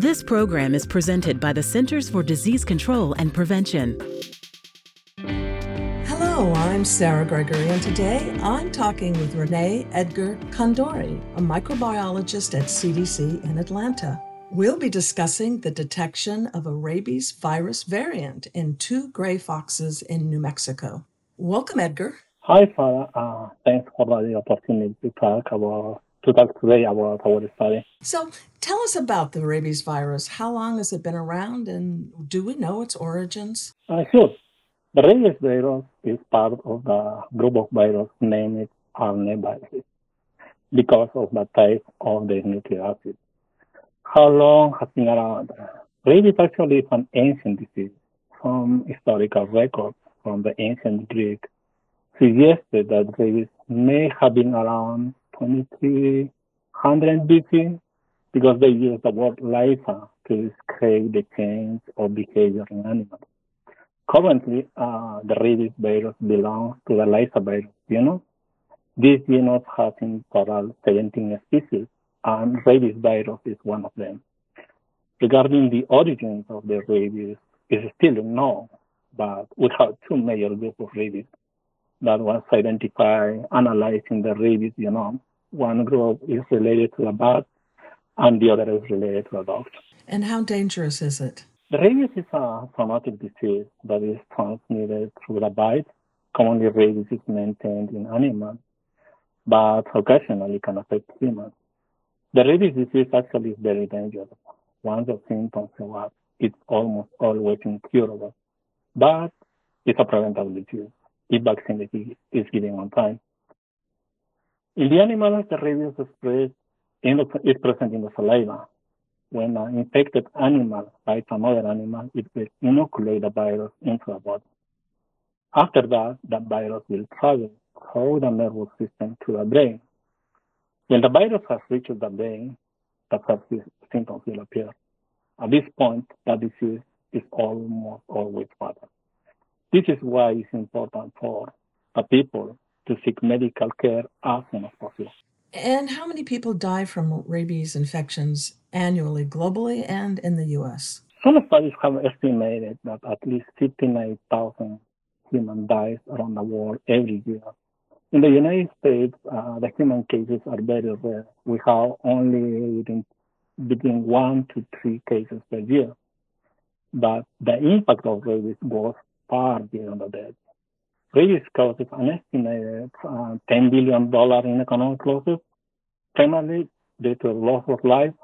This program is presented by the Centers for Disease Control and Prevention. Hello, I'm Sarah Gregory, and today I'm talking with Renee Edgar Condori, a microbiologist at CDC in Atlanta. We'll be discussing the detection of a rabies virus variant in two gray foxes in New Mexico. Welcome, Edgar. Hi, Sarah. Uh, thanks for the opportunity to talk about to talk today about our study. So, tell us about the rabies virus. How long has it been around, and do we know its origins? Uh, sure. The rabies virus is part of the group of viruses named RNA viruses because of the type of the nucleic acid. How long has it been around? Rabies actually is an ancient disease. Some historical records from the ancient Greek suggested that rabies may have been around 2300 BC because they use the word lysa to describe the change of behavior in animals. Currently, uh, the rabies virus belongs to the lysa virus genus. This genus has in total 17 species, and rabies virus is one of them. Regarding the origins of the rabies, is still unknown, but we have two major groups of rabies that was identified analyzing the rabies genome one group is related to a bat and the other is related to a dog. And how dangerous is it? The rabies is a zoonotic disease that is transmitted through a bite. Commonly, rabies is maintained in animals, but occasionally can affect humans. The rabies disease actually is very dangerous. Once the symptoms show up, it's almost always incurable, but it's a preventable disease if vaccine is given on time. The animals, the rabies spread is present in the saliva. When an infected animal bites another animal, it will inoculate the virus into the body. After that, the virus will travel through the nervous system to the brain. When the virus has reached the brain, the first symptoms will appear. At this point, the disease is almost always fatal. This is why it's important for the people to seek medical care as soon as possible. And how many people die from rabies infections annually, globally, and in the U.S.? Some studies have estimated that at least 59,000 human die around the world every year. In the United States, uh, the human cases are very rare. We have only between, between one to three cases per year. But the impact of rabies goes far beyond the death previous causes an estimated uh, $10 billion in economic losses, primarily due to loss of life,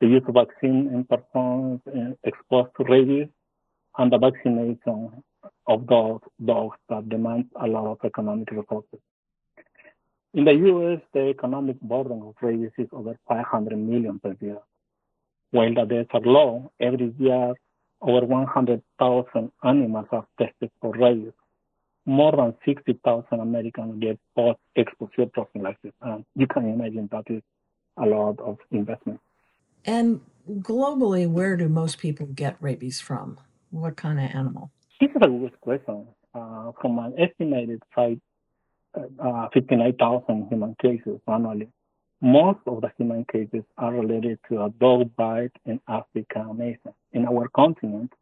the use of vaccine in persons uh, exposed to rabies, and the vaccination of those dogs that demand a lot of economic resources. In the U.S., the economic burden of rabies is over 500 million per year. While the deaths are low, every year over 100,000 animals are tested for rabies, more than 60,000 Americans get post-exposure prophylaxis. And you can imagine that is a lot of investment. And globally, where do most people get rabies from? What kind of animal? This is a good question. Uh, from an estimated five, uh, 59,000 human cases annually, most of the human cases are related to a dog bite in Africa and Asia. In our continent,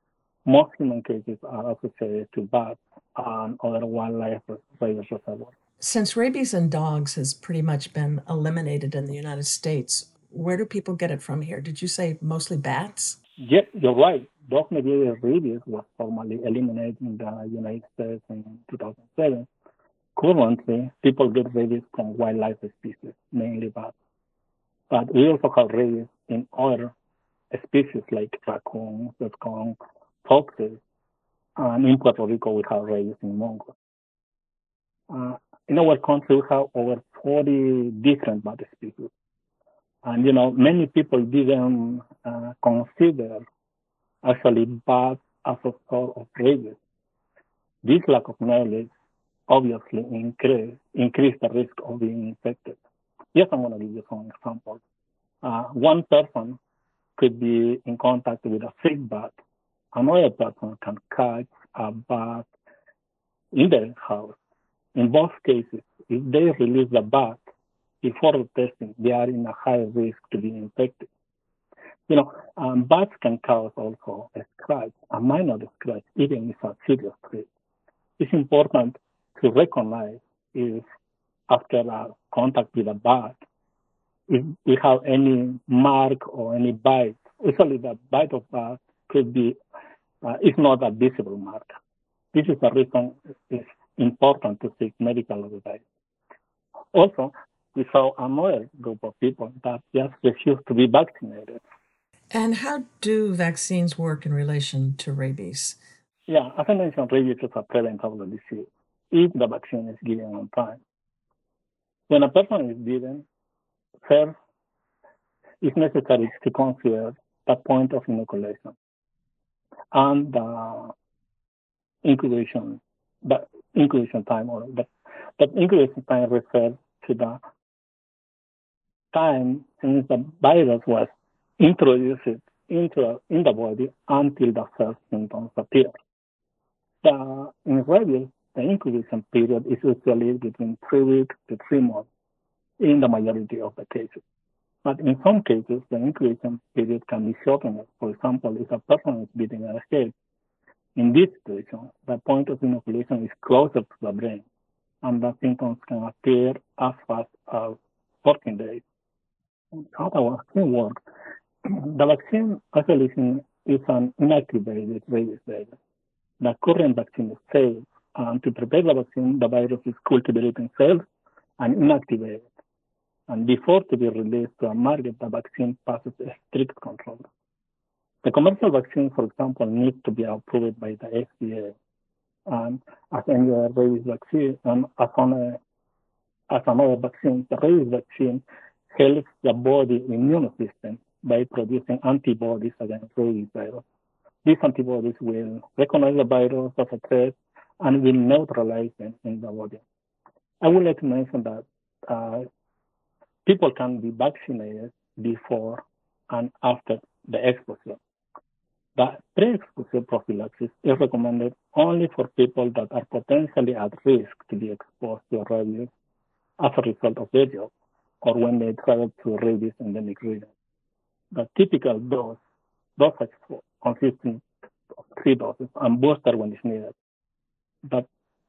most human cases are associated to bats and other wildlife reservoirs. Since rabies in dogs has pretty much been eliminated in the United States, where do people get it from here? Did you say mostly bats? Yeah, you're right. Dog-mediated rabies was formally eliminated in the United States in 2007. Currently, people get rabies from wildlife species, mainly bats. But we also have rabies in other species like raccoons, skunks, foxes, and in Puerto Rico we have raised in mongoose. Uh, in our country we have over 40 different bat species. And you know, many people didn't uh, consider actually bats as a source of rabies. This lack of knowledge obviously increase, increase the risk of being infected. Yes, I'm going to give you some examples. Uh, one person could be in contact with a sick bat another person can catch a bat in their house. In both cases, if they release the bat before the testing, they are in a high risk to be infected. You know, um, bats can cause also a scratch, a minor scratch, even if a serious threat. It's important to recognize if after a contact with a bat, if we have any mark or any bite. Usually the bite of bat could be, uh, it's not a visible mark. This is the reason it's important to seek medical advice. Also, we saw another group of people that just refused to be vaccinated. And how do vaccines work in relation to rabies? Yeah, as I mentioned, rabies is a preventable disease if the vaccine is given on time. When a person is bitten, first it's necessary to consider the point of inoculation and the incubation, the incubation time or the, the incubation time refers to the time since the virus was introduced into in the body until the first symptoms appear. The, in rabies, the incubation period is usually between three weeks to three months in the majority of the cases. But in some cases, the incubation period can be shortened. For example, if a person is beating a head, in this situation, the point of inoculation is closer to the brain, and the symptoms can appear as fast as 14 days. How the vaccine works? The vaccine actually is an inactivated virus. The current vaccine is safe, and to prepare the vaccine, the virus is cultivated in cells and inactivated. And before to be released to a market, the vaccine passes a strict control. The commercial vaccine, for example, needs to be approved by the FDA. And as any other rabies vaccine, and as, on a, as another vaccine, the rabies vaccine helps the body immune system by producing antibodies against rabies virus. These antibodies will recognize the virus as a threat and will neutralize them in the body. I would like to mention that uh, people can be vaccinated before and after the exposure. The pre-exposure prophylaxis is recommended only for people that are potentially at risk to be exposed to rabies as a result of their job or when they travel to rabies endemic regions. The typical dose, dosage consisting of three doses and booster when it's needed. But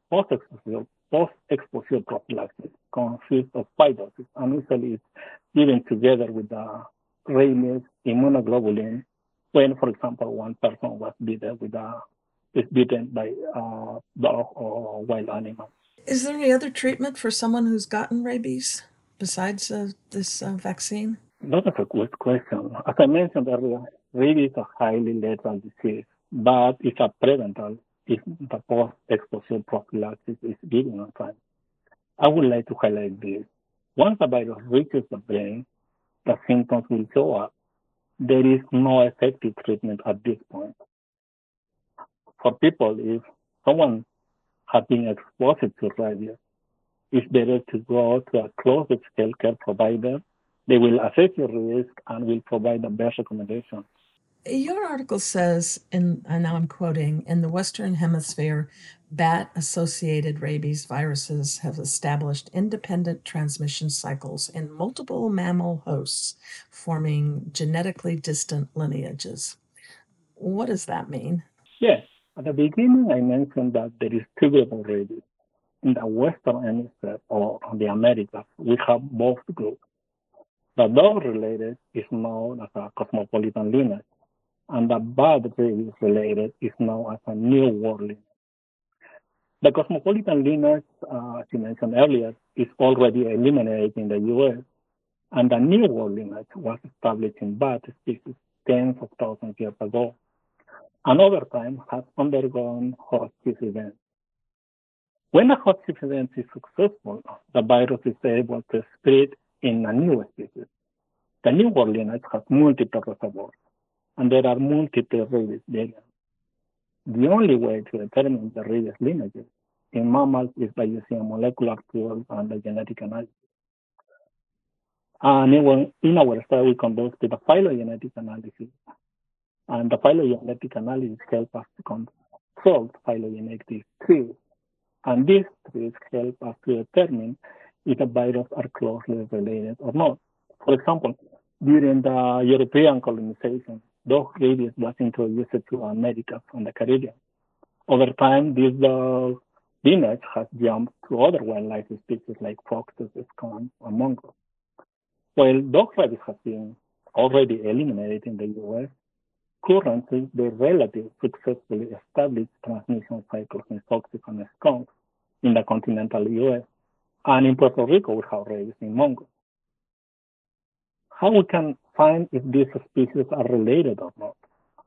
post-exposure, post-exposure prophylaxis consists of five doses and usually it's given together with the rabies immunoglobulin when, for example, one person was bitten with a is bitten by a dog or wild animal. Is there any other treatment for someone who's gotten rabies besides uh, this uh, vaccine? That is a good question. As I mentioned earlier, rabies is a highly lethal disease, but it's a preventable if the post-exposure prophylaxis is given on time. I would like to highlight this. Once the virus reaches the brain, the symptoms will show up there is no effective treatment at this point. For people, if someone has been exposed to rabies, it's better to go to a closest healthcare provider. They will assess your risk and will provide the best recommendations. Your article says, and now I'm quoting, in the Western Hemisphere, bat associated rabies viruses have established independent transmission cycles in multiple mammal hosts, forming genetically distant lineages. What does that mean? Yes. At the beginning, I mentioned that there is two groups of rabies. In the Western Hemisphere or on the Americas, we have both groups. The dog related is known as a cosmopolitan lineage and the bad rabies related is known as a New World. The cosmopolitan lineage, uh, as you mentioned earlier, is already eliminated in the U.S., and the New World lineage was established in bat species tens of thousands of years ago, and over time has undergone host-disease events. When a host-disease event is successful, the virus is able to spread in a new species. The New World lineage has multiple reservoirs and there are multiple rabies variants. The only way to determine the rabies lineages in mammals is by using a molecular tool and a genetic analysis. And in our study, we conducted a phylogenetic analysis. And the phylogenetic analysis helps us to control phylogenetic trees. And these trees help us to determine if the viruses are closely related or not. For example, during the European colonization, dog rabies was introduced to America from the Caribbean. Over time, this uh, dog lineage has jumped to other wildlife species like foxes, skunks, and mongoose. While dog rabies has been already eliminated in the U.S., currently the relatively successfully established transmission cycles in foxes and skunks in the continental U.S. and in Puerto Rico we have rabies in mongoose. How we can find if these species are related or not?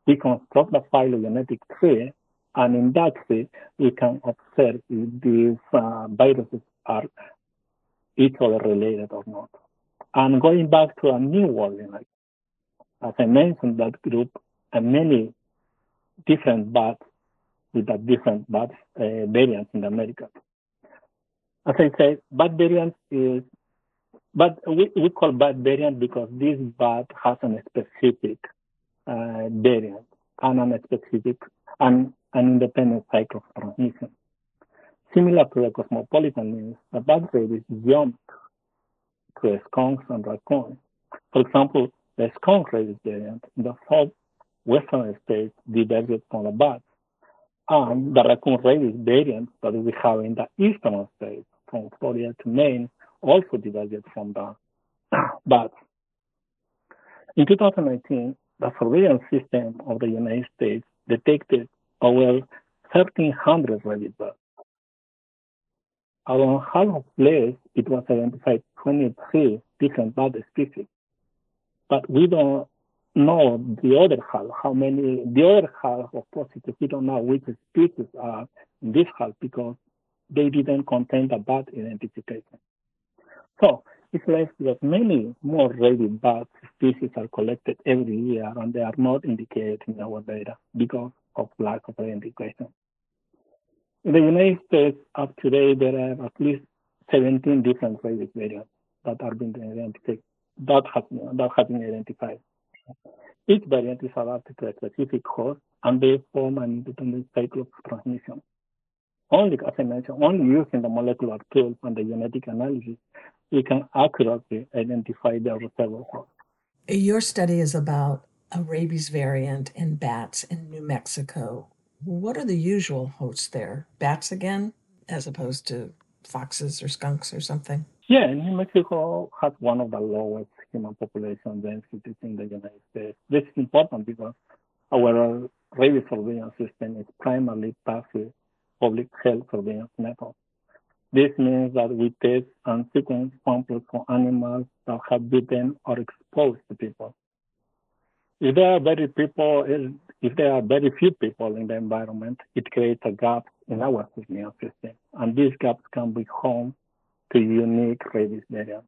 We construct the phylogenetic tree, and in that tree we can observe if these uh, viruses are each other related or not. And going back to a new world, as I mentioned, that group and many different bats with a different bat uh, variants in the. As I said, bat variant is, but we, we call bat variant because this bat has a specific uh, variant and a specific and an independent cycle of transmission. Similar to the cosmopolitan means, the bat rabies jump to skunks and raccoons. For example, the skunk rabies variant in the southwestern states diverged from the bat, and the raccoon rabies variant that we have in the eastern states, from Florida to Maine, also diverged from that. but In 2019, the surveillance system of the United States detected over 1,300 rabies bats. Around half of place, it was identified 23 different bat species. But we don't know the other half, how many, the other half of positives, we don't know which species are in this half because they didn't contain the bat identification. So it's left that many more rabies bat species are collected every year and they are not indicated in our data because of lack of identification. In the United States, up to today, there are at least 17 different rabies variants that are being identified, that have, that have been identified. Each variant is adapted to a specific host and they form an independent cycle of transmission. Only, as I mentioned, only using the molecular tools and the genetic analysis, we can accurately identify the reservoir host. Your study is about a rabies variant in bats in New Mexico. What are the usual hosts there? Bats again, as opposed to foxes or skunks or something? Yeah, New Mexico has one of the lowest human population densities in the United States. This is important because our rabies surveillance system is primarily passive public health surveillance method. This means that we test and sequence samples for animals that have bitten or exposed to people. If there are very people, if there are very few people in the environment, it creates a gap in our surveillance system, and these gaps can be home to unique rabies variants.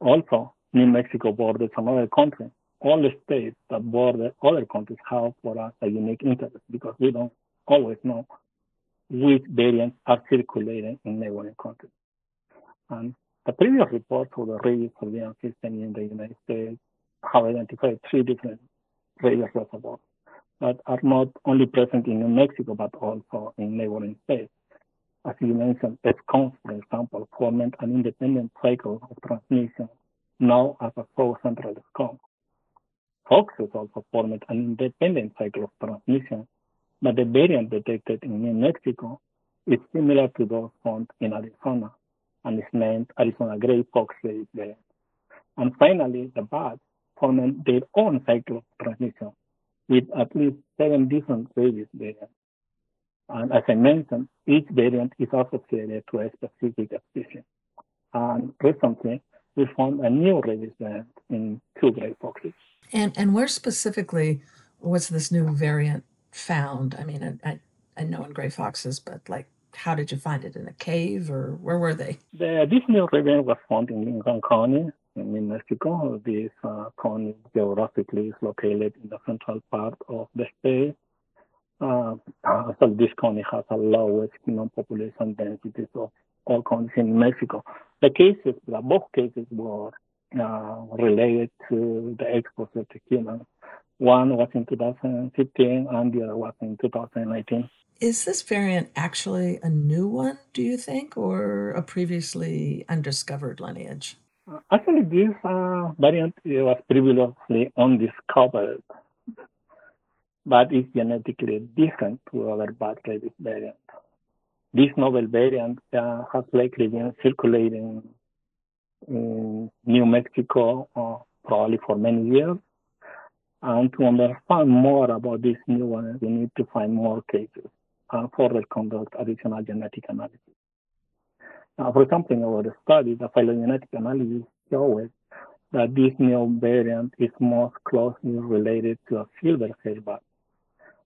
Also, New Mexico borders another country. All the states that border other countries have for us a unique interest because we don't always know which variants are circulating in neighboring countries. And the previous reports for the rabies surveillance system in the United States have identified three different rabies reservoirs that are not only present in New Mexico, but also in neighboring states. As you mentioned, skunks, for example, formed an independent cycle of transmission now as a South Central skunk. Foxes also formed an independent cycle of transmission but the variant detected in New Mexico is similar to those found in Arizona and is named Arizona gray fox variant. And finally, the bats formed their own cycle of transmission with at least seven different rabies variants. And as I mentioned, each variant is associated to a specific species. And recently, we found a new rabies variant in two gray foxes. And and where specifically was this new variant found? I mean, I, I, I know in gray foxes, but like, how did you find it in a cave or where were they? The Disney River was found in Lincoln County in Mexico. This uh, county geographically is located in the central part of the state. Uh, so this county has the lowest human population density of all counties in Mexico. The cases, both cases were uh, related to the exposure to humans. One was in 2015 and the other was in 2019. Is this variant actually a new one, do you think, or a previously undiscovered lineage? Uh, actually, this uh, variant was previously undiscovered, but is genetically different to other bat rabies variants. This novel variant uh, has likely been circulating in New Mexico uh, probably for many years. And to understand more about this new one, we need to find more cases and further conduct additional genetic analysis. Uh, for example, in our study, the phylogenetic analysis showed that this new variant is most closely related to a silver-tailed bat.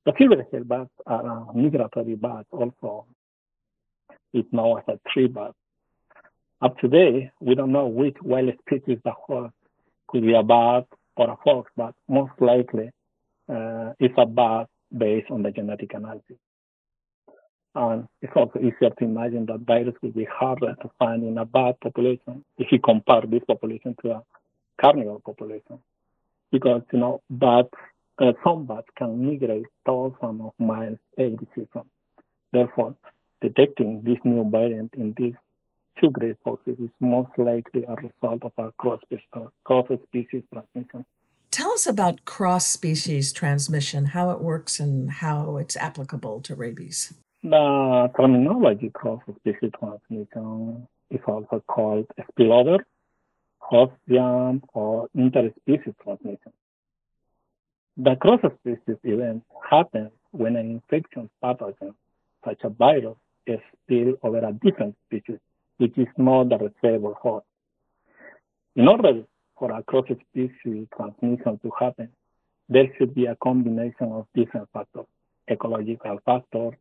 The silver-tailed bats are migratory bat also. It's known as a tree bat. Up to date, we don't know which wild species the host could be a bat or a fox, but most likely uh, it's a bat based on the genetic analysis. And it's also easier to imagine that virus will be harder to find in a bat population if you compare this population to a carnivore population. Because, you know, bats, uh, some bats can migrate thousands of miles every season. Therefore, detecting this new variant in these two gray foxes is most likely a result of a cross-species transmission. Tell us about cross-species transmission, how it works and how it's applicable to rabies. The terminology cross-species transmission is also called spillover, host jump, or interspecies transmission. The cross-species event happens when an infectious pathogen, such as virus, is spilled over a different species, which is not the receiver host. In order for a cross-species transmission to happen, there should be a combination of different factors, ecological factors,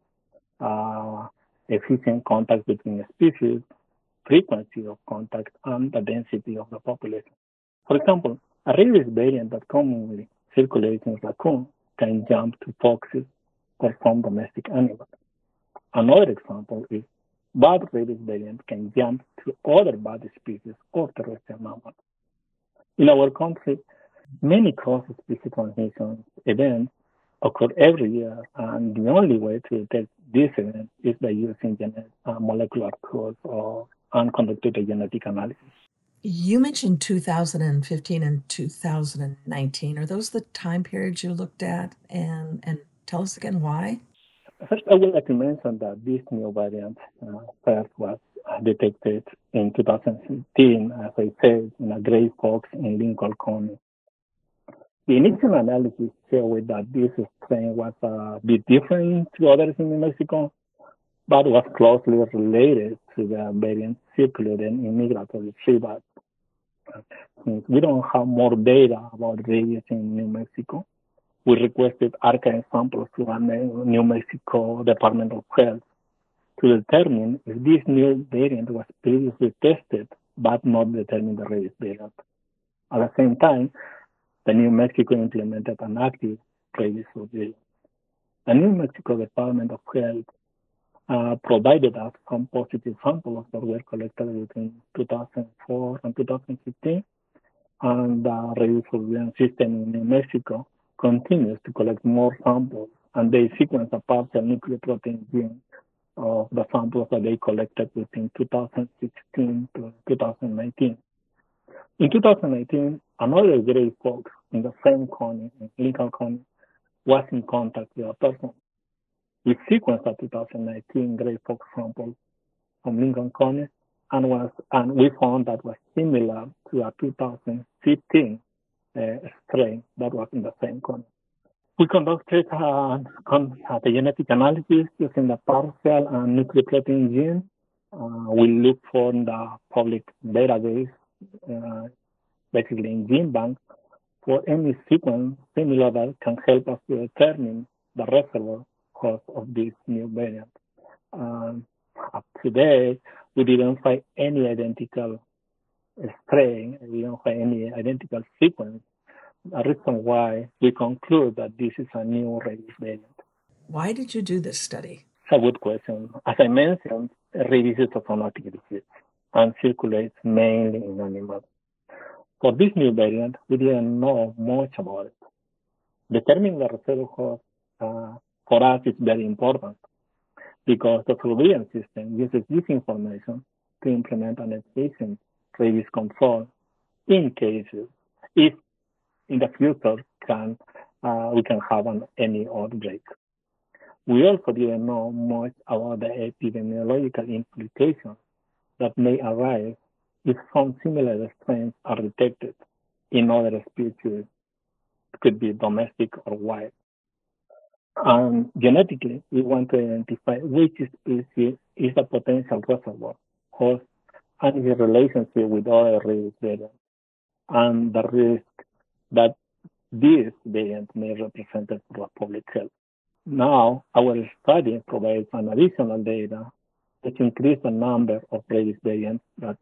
uh, efficient contact between species, frequency of contact, and the density of the population. For example, a rabies variant that commonly circulates in raccoons can jump to foxes or some domestic animals. Another example is bat rabies variant can jump to other bat species or terrestrial mammals. In our country, many cross-species transmission events occur every year, and the only way to detect this event is by using genetic, uh, molecular tools or unconducted genetic analysis. You mentioned 2015 and 2019. Are those the time periods you looked at? And, and tell us again why? First, I would like to mention that this new variant uh, first was detected in 2016, as I said, in a gray fox in Lincoln County. The initial analysis showed that this strain was a bit different to others in New Mexico, but was closely related to the variant circulating in migratory. Since we don't have more data about rabies in New Mexico, we requested archive samples to the New Mexico Department of Health to determine if this new variant was previously tested but not determined the rabies variant. At the same time, the New Mexico implemented an active rabies surveillance. The New Mexico Department of Health uh, provided us some positive samples that were collected between 2004 and 2015, and the rabies surveillance system in New Mexico continues to collect more samples, and they sequence a partial nucleoprotein gene of the samples that they collected between 2016 to 2019. In 2019, another gray fox in the same county, in Lincoln County, was in contact with a person. We sequenced a 2019 gray fox sample from Lincoln County and was and we found that was similar to a 2015 uh, strain that was in the same county. We conducted uh, the genetic analysis using the partial and nucleoprotein gene. Uh, we look for the public database uh, basically in GenBank, for any sequence similar that can help us to determine the reservoir cause of this new variant. Um, up to date, we didn't find any identical strain, we don't find any identical sequence. A reason why we conclude that this is a new rabies variant. Why did you do this study? It's a good question. As I mentioned, rabies is a zoonotic disease and circulates mainly in animals. For this new variant, we didn't know much about it. Determining the reservoir host uh, for us is very important because the surveillance system uses this information to implement an efficient rabies control in cases if in the future can uh, we can have an, any outbreak. We also didn't know much about the epidemiological implications that may arise if some similar strains are detected in other species, it could be domestic or wild. And genetically, we want to identify which species is a potential reservoir host and its relationship with other variants and the risk that these variants may represent for public health. Now, our study provides an additional data which increase the number of rabies variants that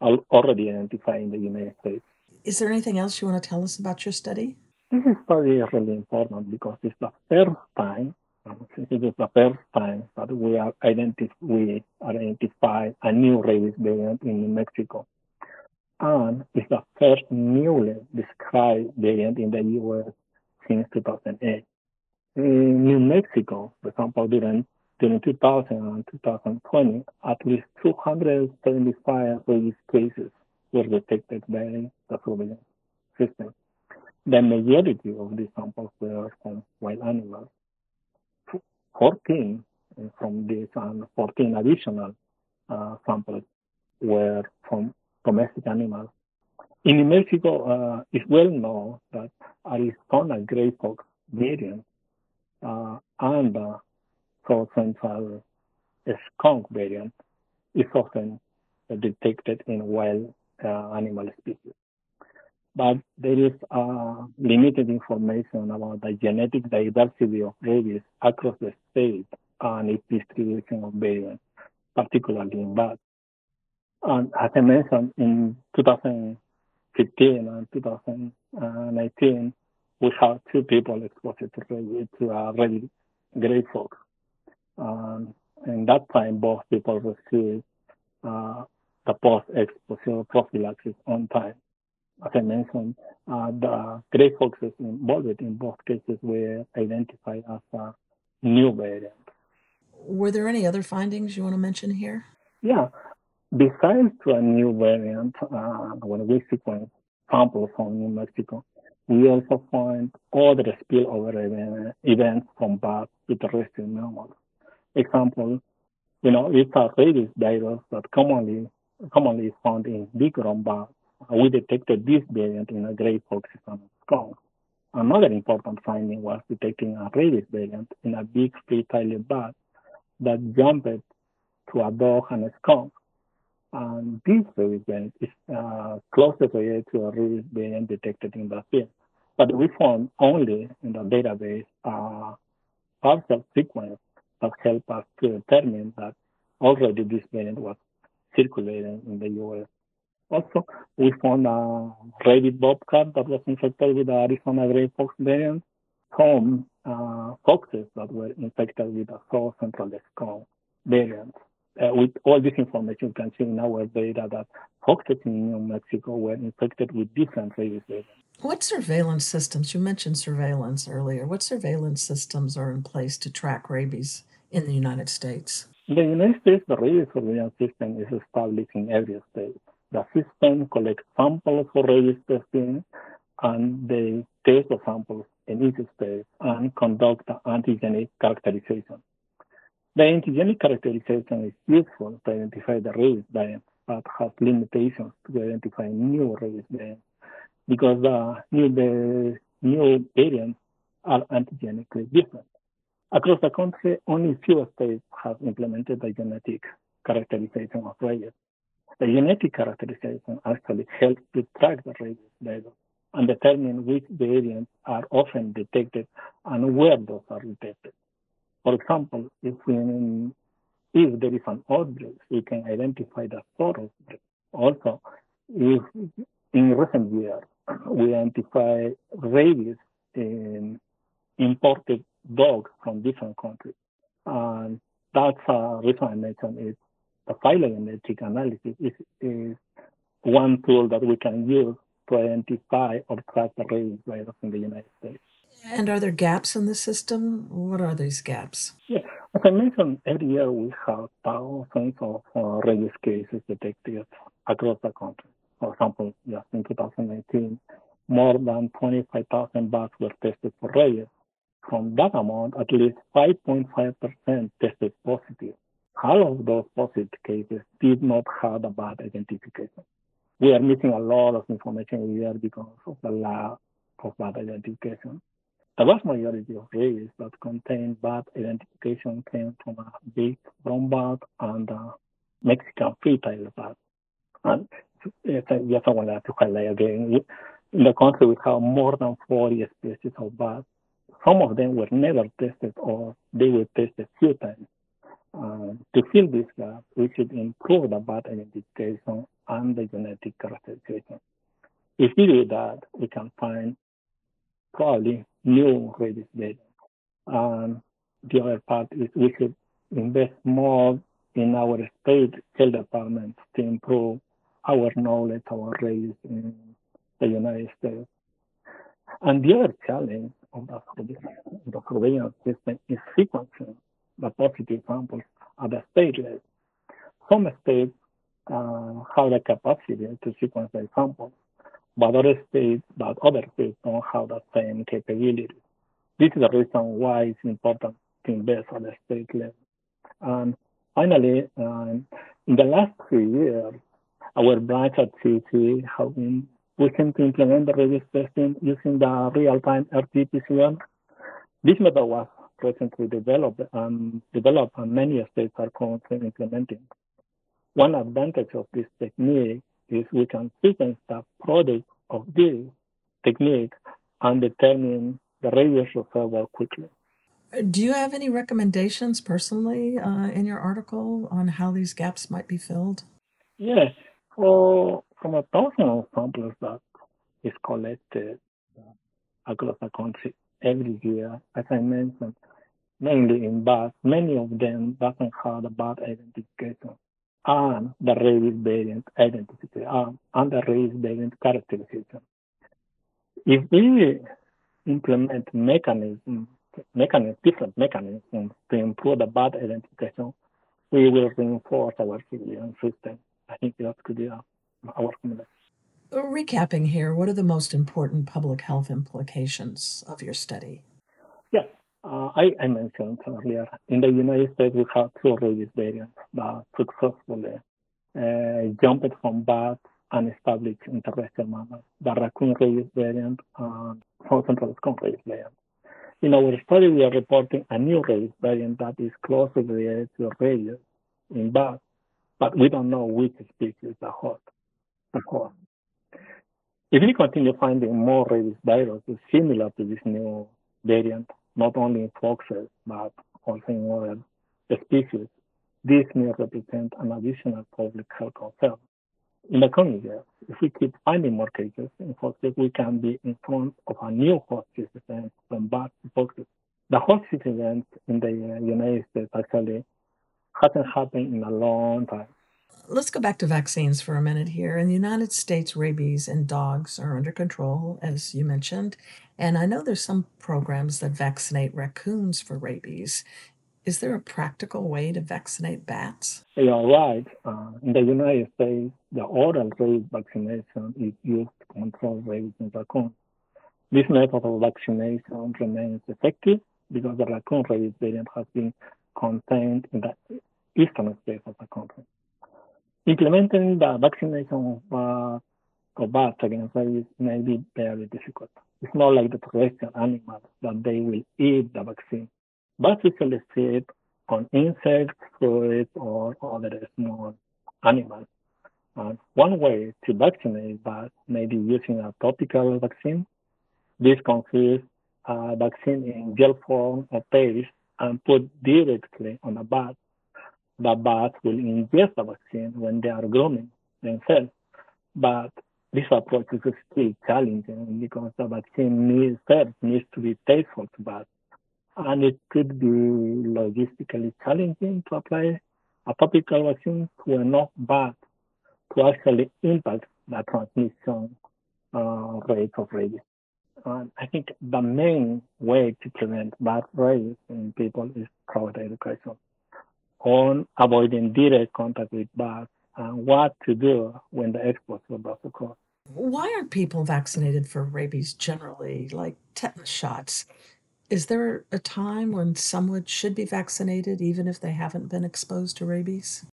are already identified in the United States. Is there anything else you want to tell us about your study? This study is really important because it's the first time, it is the first time that we are identif- we identify a new rabies variant in New Mexico. And it's the first newly described variant in the U.S. since 2008. In New Mexico, for example, during, during 2000 and 2020, at least 275 rabies cases were detected by the surveillance system. The majority of these samples were from wild animals. 14 from this and 14 additional uh, samples were from domestic animals. In Mexico, uh, it's well known that Arizona gray fox variant uh, and the south central skunk variant is often detected in wild uh, animal species. But there is uh, limited information about the genetic diversity of rabies across the state and its distribution of variants, particularly in bats. And as I mentioned, in 2015 and 2019, we have two people exposed to rabies, to a rabies gray fox. And that time, both people received uh, the post-exposure prophylaxis on time. As I mentioned, uh, the gray foxes involved in both cases were identified as a new variant. Were there any other findings you want to mention here? Yeah. Besides a new variant, uh, when we sequence samples from New Mexico, we also find other spillover events from bats with terrestrial mammals. Example, you know, it's a rabies virus that commonly commonly is found in big ground bats. We detected this variant in a gray foxes and skunk. Another important finding was detecting a rabies variant in a big free-tailed bat that jumped to a dog and a skunk. And this rabies variant is uh, closely related to a rabies variant detected in Brazil. But we found only in the database a partial sequence that helped us to determine that already this variant was circulating in the US. Also, we found a rabid bobcat that was infected with the Arizona gray fox variant, some uh, foxes that were infected with the south central skunk variant. Uh, with all this information, you can see in our data that foxes in New Mexico were infected with different rabies variants. What surveillance systems, you mentioned surveillance earlier, what surveillance systems are in place to track rabies in the United States? In the United States, the rabies surveillance system is established in every state. The system collects samples for rabies testing and they test the samples in each state and conduct the antigenic characterization. The antigenic characterization is useful to identify the rabies variant, but has limitations to identify new rabies variants because the new, the new variants are antigenically different. Across the country, only few states have implemented the genetic characterization of rabies. The genetic characterization actually helps to track the rabies virus and determine which variants are often detected and where those are detected. For example, if, we, if there is an outbreak, we can identify the source. Also, if in recent years we identify rabies in imported dogs from different countries. And that's a reason I mentioned is the phylogenetic analysis is, is one tool that we can use to identify or track the rabies virus in the United States. And are there gaps in the system? What are these gaps? Yeah, as I mentioned, every year we have thousands of uh, rabies cases detected across the country. For example, just in 2019, more than 25,000 bats were tested for rabies. From that amount, at least 5.5% tested positive. All of those positive cases did not have a bat identification. We are missing a lot of information here because of the lack of bad identification. The vast majority of cases that contain bad identification came from a big brown and Mexican free-tailed bat. And eh, yes, I wanted to highlight again, in the country we have more than 40 species of bats. Some of them were never tested or they were tested few times. Uh, to fill this gap, we should improve the bat identification and the genetic characterization. If we do that, we can find probably new rabies variants. Um, the other part is we should invest more in our state health departments to improve our knowledge, our race in the United States. And the other challenge of the, the surveillance system is sequencing the positive samples at the state level. Some states uh, have the capacity to sequence the samples, but other states, but other states don't have the same capability. This is the reason why it's important to invest at the state level. And finally, um, in the last three years, our branch at CDC have been pushing to implement the rabies testing using the real-time RT-PCR. This method was recently developed and developed and many states are currently implementing. One advantage of this technique is we can sequence the product of this technique and determine the rabies reservoir quickly. Do you have any recommendations personally uh, in your article on how these gaps might be filled? Yes. So, from a thousand samples that is collected across the country every year, as I mentioned, mainly in bats, many of them doesn't have the bat identification and the rabies variant identification um, and the rabies variant characterization. If we implement mechanisms, mechanisms, different mechanisms to improve the bad identification, we will reinforce our civilian system. I think that could be our recommendation. Recapping here, what are the most important public health implications of your study? Yes, uh, I, I, mentioned earlier, in the United States, we have two rabies variants that successfully uh, jumped from bats and established in terrestrial mammals, the raccoon rabies variant and Central skunk rabies variant. In our study, we are reporting a new rabies variant that is closely related to rabies in bats, but we don't know which species the host. The host. If we continue finding more rabies viruses similar to this new variant, not only in foxes, but also in other species. This may represent an additional public health concern. In the coming years, if we keep finding more cases in foxes, we can be in front of a new hospice event from bats to foxes. The hospice event in the United States actually hasn't happened in a long time. Let's go back to vaccines for a minute here. In the United States, rabies in dogs are under control, as you mentioned. And I know there's some programs that vaccinate raccoons for rabies. Is there a practical way to vaccinate bats? You're right. Uh, in the United States, the oral rabies vaccination is used to control rabies in raccoons. This method of vaccination remains effective because the raccoon rabies variant has been contained in the eastern states of the country. Implementing the vaccination of, of bats against rabies may be very difficult. It's not like the terrestrial animals that they will eat the vaccine. Bats usually feed on insects, fruits, or other small animals. One way to vaccinate bats may be using a topical vaccine. This consists a vaccine in gel form or paste and put directly on the bat the bats will ingest the vaccine when they are grooming themselves. But this approach is still challenging because the vaccine needs, first needs to be tasteful to bats. And it could be logistically challenging to apply a topical vaccine to enough bats to actually impact the transmission uh, rate of rabies. And I think the main way to prevent bat rabies in people is through education on avoiding direct contact with bats and what to do when the exposure does occur. Why aren't people vaccinated for rabies generally, like tetanus shots? Is there a time when someone should be vaccinated even if they haven't been exposed to rabies?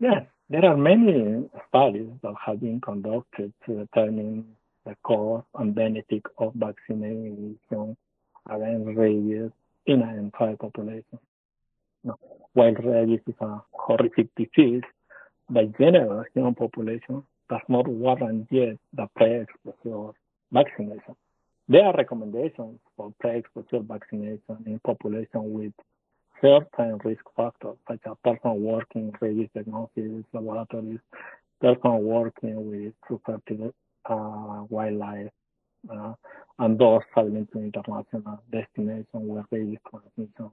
Yes, there are many studies that have been conducted to determine the cost and benefit of vaccination against rabies in an entire population. While rabies is a horrific disease, the general human population does not warrant yet the pre-exposure vaccination. There are recommendations for pre-exposure vaccination in population with certain risk factors, such as person working rabies diagnosis laboratories, person working with reproductive uh, wildlife, uh, and those traveling to international destinations where rabies transmission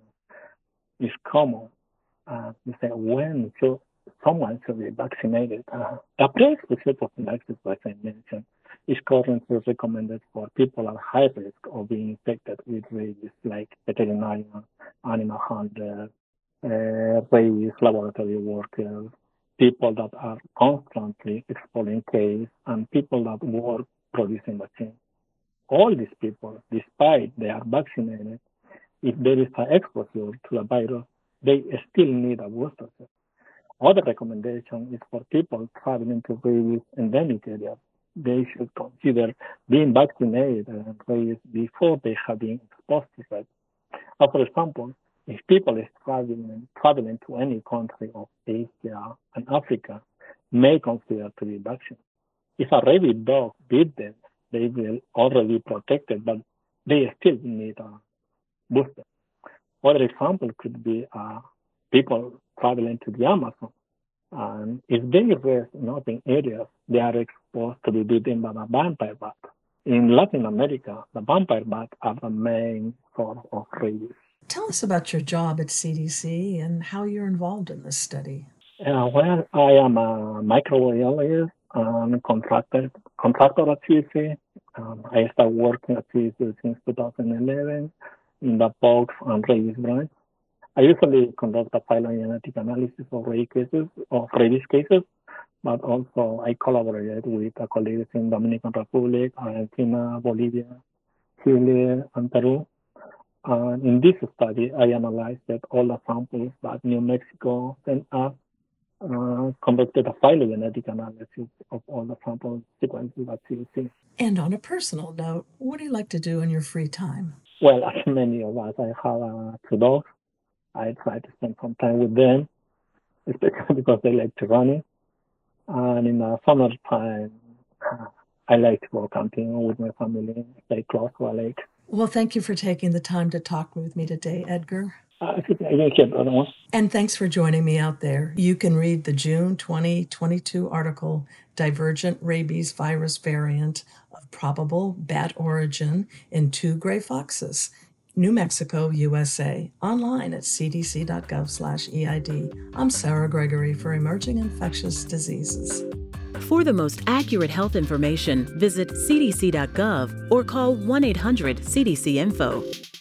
is common. Uh, you say when should someone should be vaccinated? Uh, a pre-exposure prophylaxis, as I mentioned, is currently recommended for people at high risk of being infected with rabies, like veterinarians, animal handlers, uh, rabies laboratory workers, people that are constantly exposing case, and people that work producing vaccines. All these people, despite they are vaccinated, if there is an exposure to the virus, they still need a booster shot. Other recommendation is for people traveling to rabies endemic areas they should consider being vaccinated and raised before they have been exposed to it. Uh, for example, if people is traveling, traveling to any country of Asia and Africa, may consider to be vaccinated. If a rabid dog bit them, they will already protected, but they still need a booster. Other example could be uh, people traveling to the Amazon and if they rest in open areas, they are exposed to be bitten by the vampire bat. In Latin America, the vampire bat are the main source of rabies. Tell us about your job at CDC and how you're involved in this study. Uh, well, I am a microbiologist and contractor, contractor at CDC. Um, I started working at CDC since 2011 in the pox and rabies branch. I usually conduct a phylogenetic analysis of rabies cases, of rabies cases, but also I collaborate with colleagues in Dominican Republic, Argentina, Bolivia, Chile, and Peru. And in this study, I analyzed all the samples that New Mexico sent us, uh, conducted a phylogenetic analysis of all the sample sequences that CDC. And on a personal note, what do you like to do in your free time? Well, as many of us, I have uh, two dogs I try to spend some time with them, especially because they like to run it. And in the summer time, uh, I like to go camping with my family, stay close to a lake. Well, thank you for taking the time to talk with me today, Edgar. Uh, and thanks for joining me out there. You can read the June 2022 article, Divergent Rabies Virus Variant of Probable Bat Origin in Two Gray Foxes New Mexico, USA, online at cdc.gov/eid. I'm Sarah Gregory for Emerging Infectious Diseases. For the most accurate health information, visit cdc.gov or call 1-800-CDC-INFO.